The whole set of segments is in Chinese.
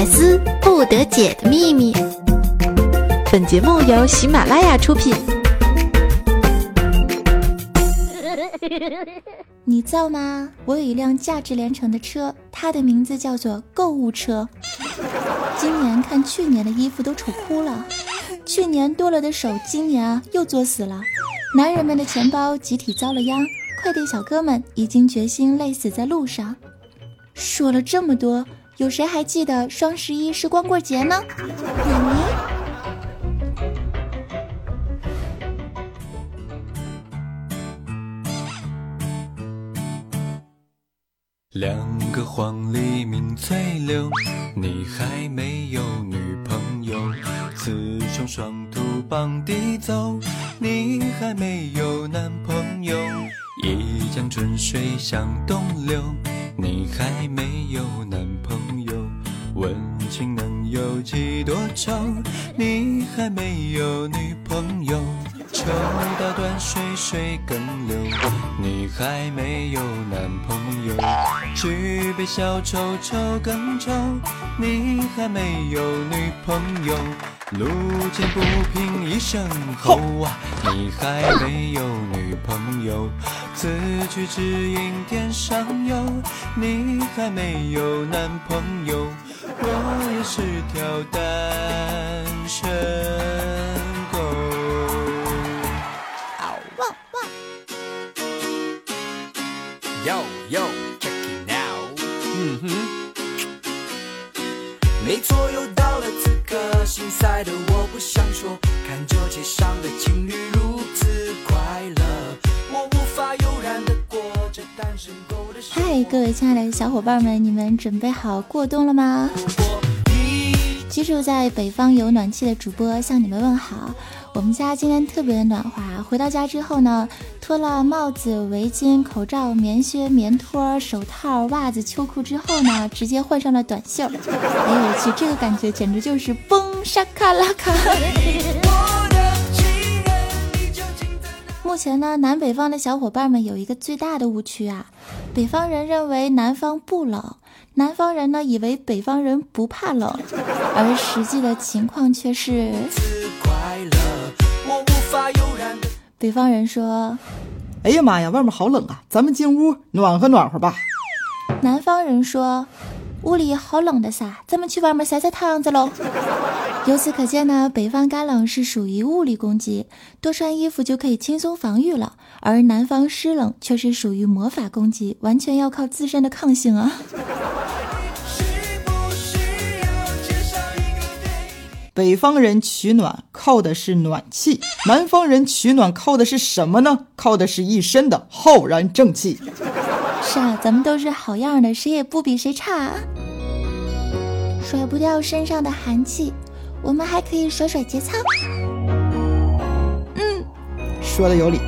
百思不得解的秘密。本节目由喜马拉雅出品。你造吗？我有一辆价值连城的车，它的名字叫做购物车。今年看去年的衣服都丑哭了，去年剁了的手，今年啊又作死了。男人们的钱包集体遭了殃，快递小哥们已经决心累死在路上。说了这么多，有谁还记得双十一是光棍节呢？两个黄鹂鸣翠柳，你还没有女朋友。雌雄双兔傍地走，你还没有男朋友。一江春水向东流，你还没有男朋友。问情能有几多愁，你还没有女朋友。抽刀断水水更流，你还没有男朋友。举杯消愁愁更愁，你还没有女朋友。路见不平一声吼啊，你还没有女朋友。此去只应天上有，你还没有男朋友。我也是条单身狗。Yo yo check it out，嗯哼。没错，又到了此刻，心塞的我不想说。看着街上的情侣如此快乐，我无法悠然的过着单身狗的生活。嗨，各位亲爱的小伙伴们，你们准备好过冬了吗？居住在北方有暖气的主播向你们问好。我们家今天特别的暖和，回到家之后呢，脱了帽子、围巾、口罩、棉靴、棉拖、手套、袜子、秋裤之后呢，直接换上了短袖。哎呦我去，这个感觉简直就是嘣沙卡拉卡！目前呢，南北方的小伙伴们有一个最大的误区啊，北方人认为南方不冷，南方人呢以为北方人不怕冷，而实际的情况却是。北方人说：“哎呀妈呀，外面好冷啊，咱们进屋暖和暖和吧。”南方人说：“屋里好冷的撒，咱们去外面晒晒太阳子喽。”由此可见呢，北方干冷是属于物理攻击，多穿衣服就可以轻松防御了；而南方湿冷却是属于魔法攻击，完全要靠自身的抗性啊。北方人取暖靠的是暖气，南方人取暖靠的是什么呢？靠的是一身的浩然正气。是啊，咱们都是好样的，谁也不比谁差。甩不掉身上的寒气，我们还可以甩甩节操。嗯，说的有理。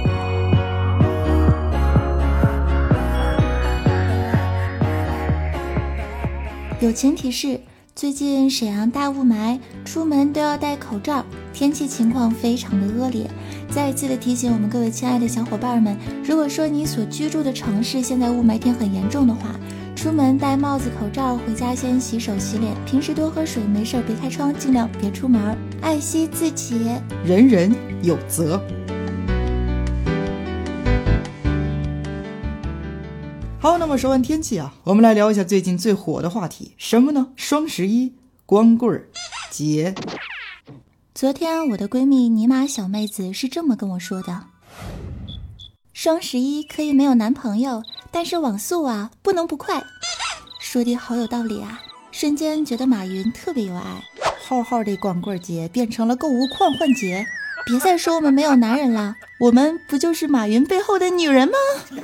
友情提示。最近沈阳大雾霾，出门都要戴口罩，天气情况非常的恶劣。再一次的提醒我们各位亲爱的小伙伴们，如果说你所居住的城市现在雾霾天很严重的话，出门戴帽子、口罩，回家先洗手洗脸，平时多喝水，没事别开窗，尽量别出门，爱惜自己，人人有责。好，那么说完天气啊，我们来聊一下最近最火的话题，什么呢？双十一光棍节。昨天我的闺蜜尼玛小妹子是这么跟我说的：双十一可以没有男朋友，但是网速啊不能不快。说的好有道理啊，瞬间觉得马云特别有爱。浩浩的光棍节变成了购物狂欢节，别再说我们没有男人了，我们不就是马云背后的女人吗？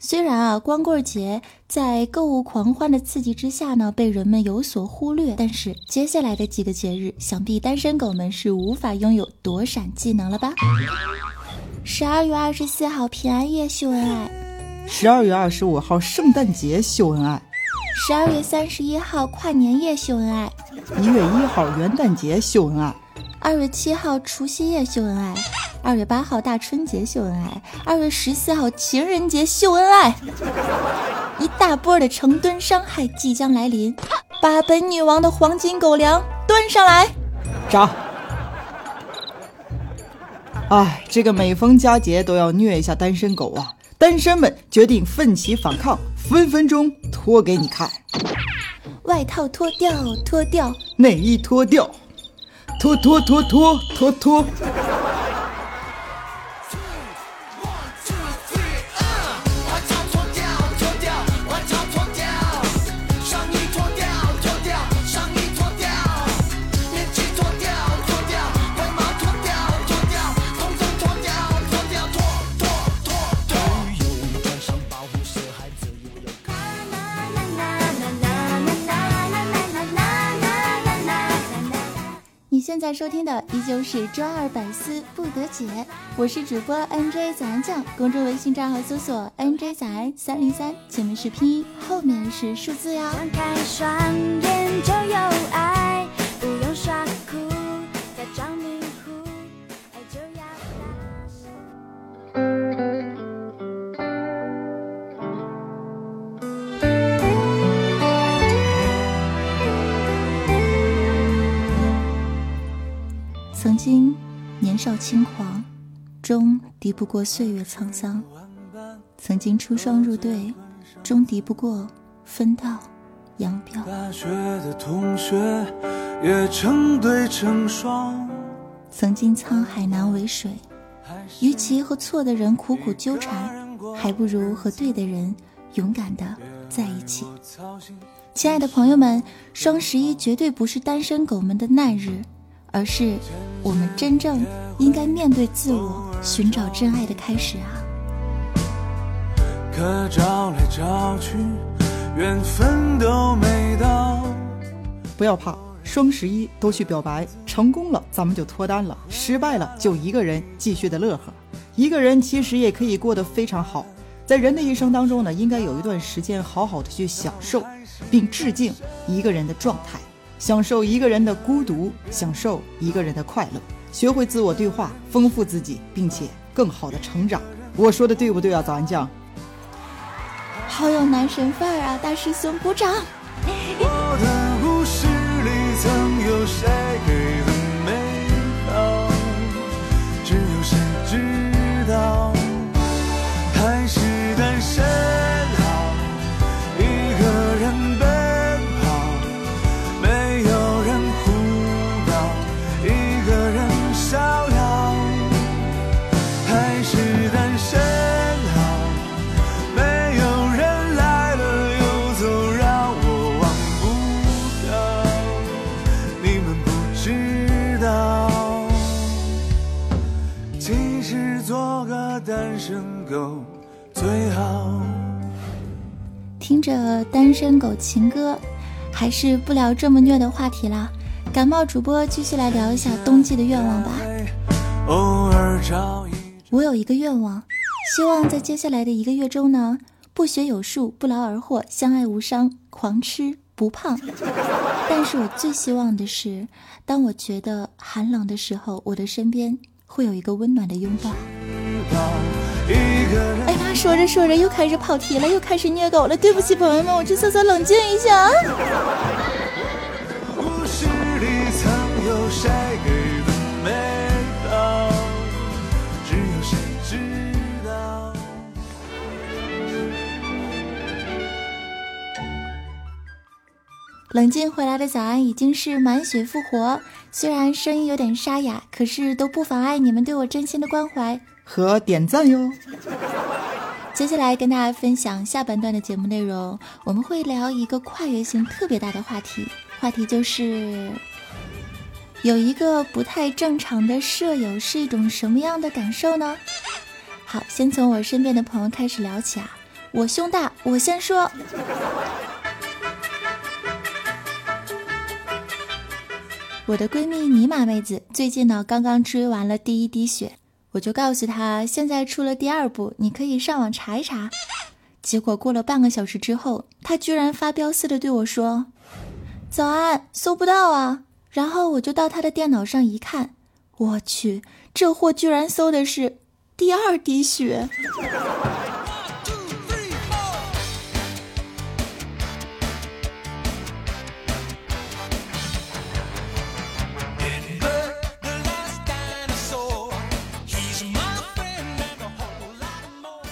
虽然啊，光棍节在购物狂欢的刺激之下呢，被人们有所忽略，但是接下来的几个节日，想必单身狗们是无法拥有躲闪技能了吧？十二月二十四号平安夜秀恩爱，十二月二十五号圣诞节秀恩爱，十二月三十一号跨年夜秀恩爱，一月一号元旦节秀恩爱。二月七号除夕夜秀恩爱，二月八号大春节秀恩爱，二月十四号情人节秀恩爱。一大波的成吨伤害即将来临，把本女王的黄金狗粮端上来。炸！哎，这个每逢佳节都要虐一下单身狗啊！单身们决定奋起反抗，分分钟脱给你看。外套脱掉，脱掉；内衣脱掉，脱脱脱脱脱脱。在收听的依旧是周二百思不得解，我是主播 N J 早安酱，公众微信账号搜索 N J 早安三零三，前面是拼音，后面是数字哟。曾经年少轻狂，终敌不过岁月沧桑；曾经出双入对，终敌不过分道扬镳。曾经沧海难为水，与其和错的人苦苦纠缠，还不如和对的人勇敢的在一起。亲爱的朋友们，双十一绝对不是单身狗们的难日。而是我们真正应该面对自我、寻找真爱的开始啊！可找找去，缘分都没到。不要怕，双十一都去表白，成功了咱们就脱单了，失败了就一个人继续的乐呵。一个人其实也可以过得非常好。在人的一生当中呢，应该有一段时间好好的去享受，并致敬一个人的状态。享受一个人的孤独，享受一个人的快乐，学会自我对话，丰富自己，并且更好的成长。我说的对不对啊，早安酱？好有男神范儿啊，大师兄鼓掌！听着单身狗情歌，还是不聊这么虐的话题啦。感冒主播继续来聊一下冬季的愿望吧。我有一个愿望，希望在接下来的一个月中呢，不学有术，不劳而获，相爱无伤，狂吃不胖。但是我最希望的是，当我觉得寒冷的时候，我的身边会有一个温暖的拥抱。哎妈，说着说着又开始跑题了，又开始虐狗了。对不起，朋友们，我去厕所冷静一下。冷静回来的早安已经是满血复活，虽然声音有点沙哑，可是都不妨碍你们对我真心的关怀。和点赞哟！接下来跟大家分享下半段的节目内容，我们会聊一个跨越性特别大的话题，话题就是有一个不太正常的舍友是一种什么样的感受呢？好，先从我身边的朋友开始聊起啊，我胸大，我先说，我的闺蜜尼玛妹子最近呢刚刚追完了第一滴血。我就告诉他，现在出了第二部，你可以上网查一查。结果过了半个小时之后，他居然发飙似的对我说：“早安，搜不到啊。”然后我就到他的电脑上一看，我去，这货居然搜的是第二滴血。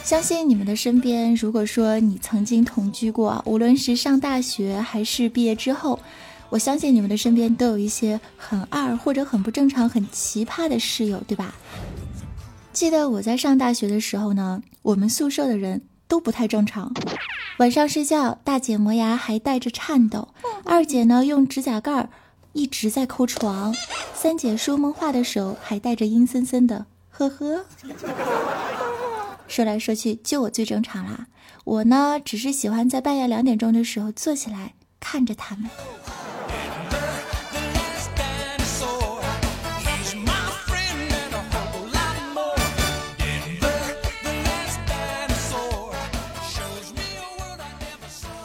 相信你们的身边，如果说你曾经同居过，无论是上大学还是毕业之后，我相信你们的身边都有一些很二或者很不正常、很奇葩的室友，对吧？记得我在上大学的时候呢，我们宿舍的人都不太正常。晚上睡觉，大姐磨牙还带着颤抖，二姐呢用指甲盖一直在抠床，三姐说梦话的时候还带着阴森森的呵呵。说来说去，就我最正常啦。我呢，只是喜欢在半夜两点钟的时候坐起来看着他们。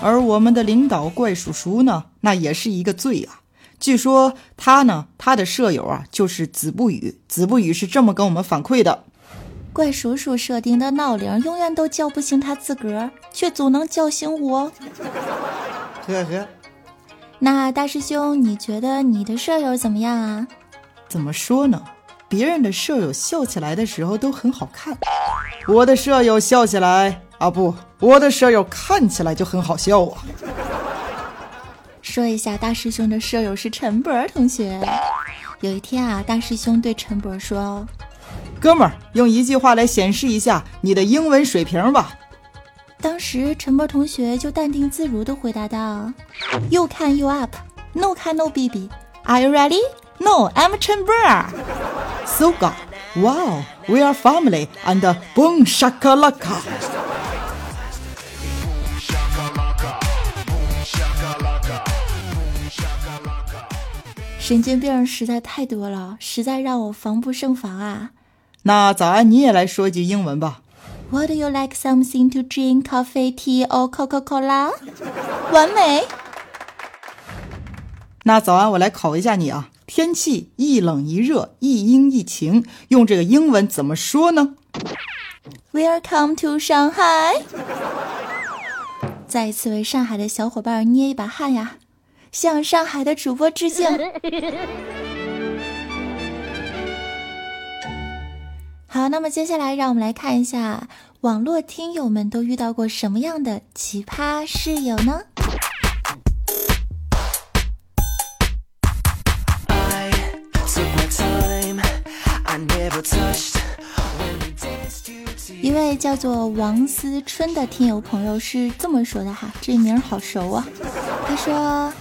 而我们的领导怪叔叔呢，那也是一个罪啊。据说他呢，他的舍友啊，就是子不语。子不语是这么跟我们反馈的。怪叔叔设定的闹铃永远都叫不醒他自个儿，却总能叫醒我。呵呵，那大师兄，你觉得你的舍友怎么样啊？怎么说呢？别人的舍友笑起来的时候都很好看，我的舍友笑起来啊不，我的舍友看起来就很好笑啊。说一下，大师兄的舍友是陈博同学。有一天啊，大师兄对陈博说。哥们儿，用一句话来显示一下你的英文水平吧。当时陈博同学就淡定自如地回答道：“You can you up, no can no baby. Are you ready? No, I'm 陈博。So good, wow, we are family and boom shakalaka。”神经病实在太多了，实在让我防不胜防啊。那早安，你也来说句英文吧。Would you like something to drink, coffee, tea or Coca-Cola？完美。那早安，我来考一下你啊。天气一冷一热，一阴一晴，用这个英文怎么说呢？Welcome to Shanghai。再一次为上海的小伙伴捏一把汗呀，向上海的主播致敬。好，那么接下来让我们来看一下网络听友们都遇到过什么样的奇葩室友呢？一位叫做王思春的听友朋友是这么说的哈，这名好熟啊。他说。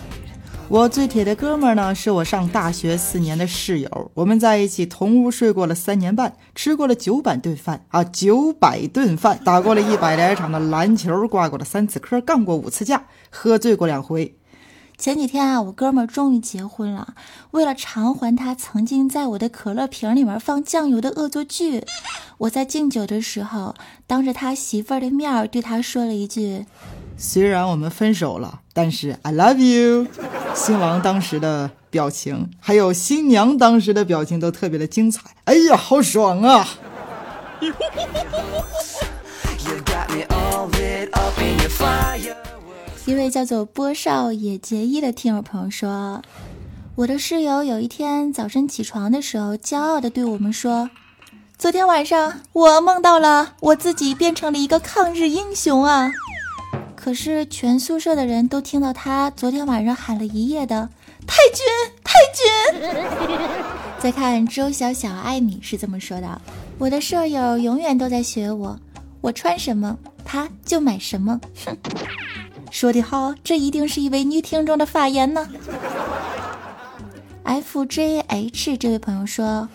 我最铁的哥们儿呢，是我上大学四年的室友。我们在一起同屋睡过了三年半，吃过了九百顿饭啊，九百顿饭，打过了一百来场的篮球，挂过了三次科，干过五次架，喝醉过两回。前几天啊，我哥们儿终于结婚了。为了偿还他曾经在我的可乐瓶里面放酱油的恶作剧，我在敬酒的时候，当着他媳妇儿的面儿对他说了一句。虽然我们分手了，但是 I love you。新郎当时的表情，还有新娘当时的表情都特别的精彩。哎呀，好爽啊！一位叫做波少野结衣的听友朋友说：“我的室友有一天早晨起床的时候，骄傲的对我们说，昨天晚上我梦到了我自己变成了一个抗日英雄啊。”可是全宿舍的人都听到他昨天晚上喊了一夜的“太君，太君”。再看周小小艾米是这么说的：“我的舍友永远都在学我，我穿什么他就买什么。”哼，说的好，这一定是一位女听众的发言呢。FJH 这位朋友说：“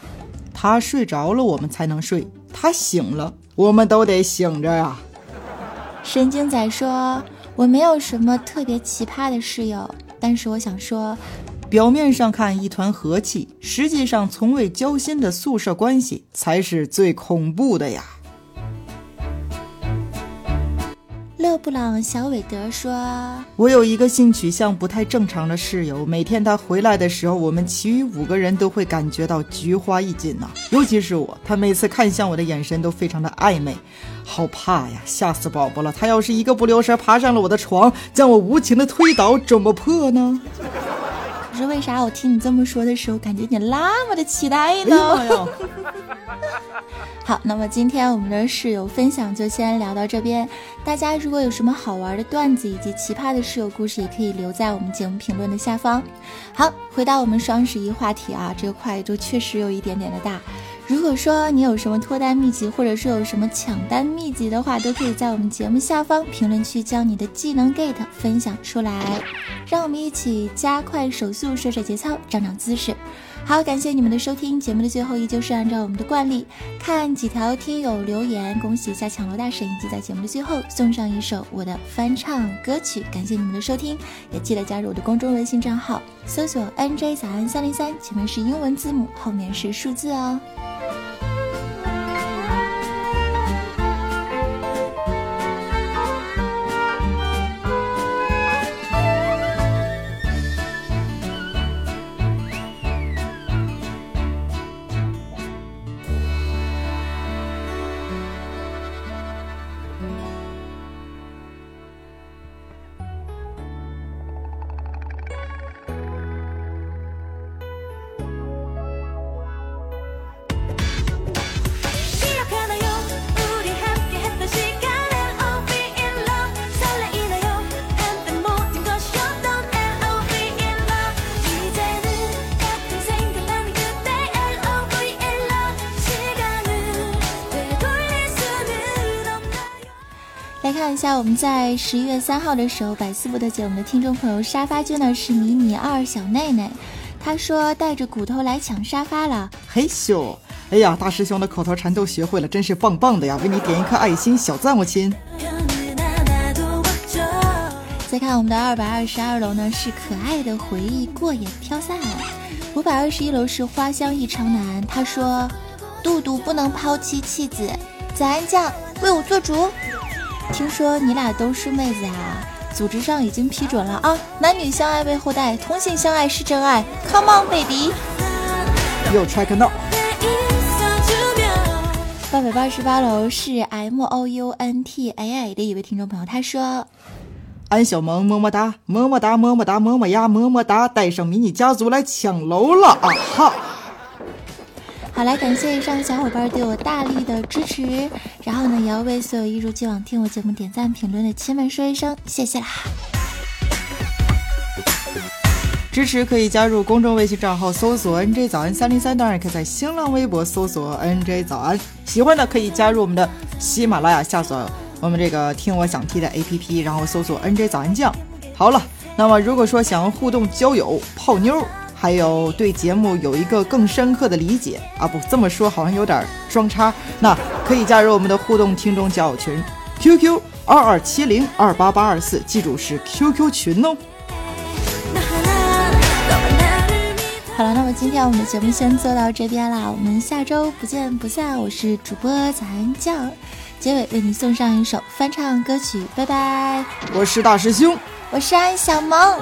他睡着了，我们才能睡；他醒了，我们都得醒着呀。”神经仔说：“我没有什么特别奇葩的室友，但是我想说，表面上看一团和气，实际上从未交心的宿舍关系才是最恐怖的呀。”勒布朗小韦德说：“我有一个性取向不太正常的室友，每天他回来的时候，我们其余五个人都会感觉到菊花一紧呐，尤其是我，他每次看向我的眼神都非常的暧昧，好怕呀，吓死宝宝了！他要是一个不留神爬上了我的床，将我无情的推倒，怎么破呢？可是为啥我听你这么说的时候，感觉你那么的期待呢？” 好，那么今天我们的室友分享就先聊到这边。大家如果有什么好玩的段子以及奇葩的室友故事，也可以留在我们节目评论的下方。好，回到我们双十一话题啊，这个跨度确实有一点点的大。如果说你有什么脱单秘籍，或者是有什么抢单秘籍的话，都可以在我们节目下方评论区将你的技能 get 分享出来，让我们一起加快手速，甩甩节操，长长姿势。好，感谢你们的收听。节目的最后，依旧是按照我们的惯例，看几条听友留言，恭喜一下抢楼大神，以及在节目的最后送上一首我的翻唱歌曲。感谢你们的收听，也记得加入我的公众微信账号，搜索 NJ 早安三零三，前面是英文字母，后面是数字哦。看一下，我们在十一月三号的时候，百思不得解，我们的听众朋友沙发君呢是迷你二小内内，他说带着骨头来抢沙发了，嘿咻！哎呀，大师兄的口头禅都学会了，真是棒棒的呀！为你点一颗爱心小赞，我亲。再看我们的二百二十二楼呢，是可爱的回忆过眼飘散；五百二十一楼是花香一城南，他说杜杜不能抛弃妻子，早安酱为我做主。听说你俩都是妹子啊，组织上已经批准了啊！男女相爱为后代，同性相爱是真爱，Come on baby！又 check now。八百八十八楼是 M O U N T A I 的一位听众朋友，他说：“安小萌么么哒，么么哒，么么哒，么么呀，么么哒，带上迷你家族来抢楼了啊哈！”好，来感谢以上小伙伴对我大力的支持，然后呢，也要为所有一如既往听我节目点赞评论的亲们说一声谢谢啦！支持可以加入公众微信账号搜索 “nj 早安三零三”，当然可以在新浪微博搜索 “nj 早安”。喜欢的可以加入我们的喜马拉雅，下载我们这个听我想听的 APP，然后搜索 “nj 早安酱”。好了，那么如果说想要互动交友、泡妞。还有对节目有一个更深刻的理解啊，不这么说好像有点装叉。那可以加入我们的互动听众交友群，QQ 二二七零二八八二四，记住是 QQ 群哦。好了，那么今天我们的节目先做到这边啦，我们下周不见不散。我是主播早安酱，结尾为你送上一首翻唱歌曲，拜拜。我是大师兄，我是安小萌。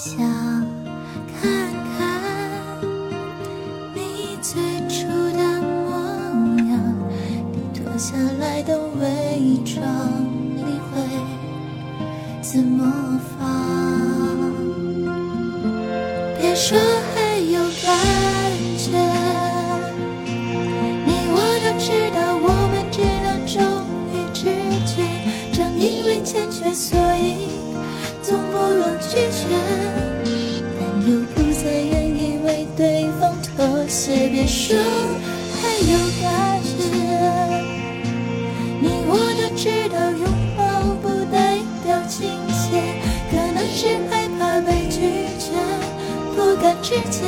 下。知道拥抱不代表亲切，可能是害怕被拒绝，不敢直接，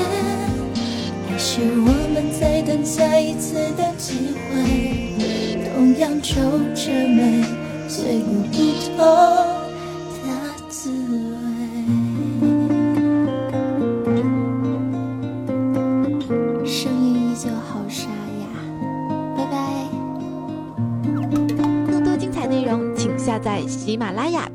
也许我们在等下一次的机会，同样皱着眉，却不同喜马拉雅。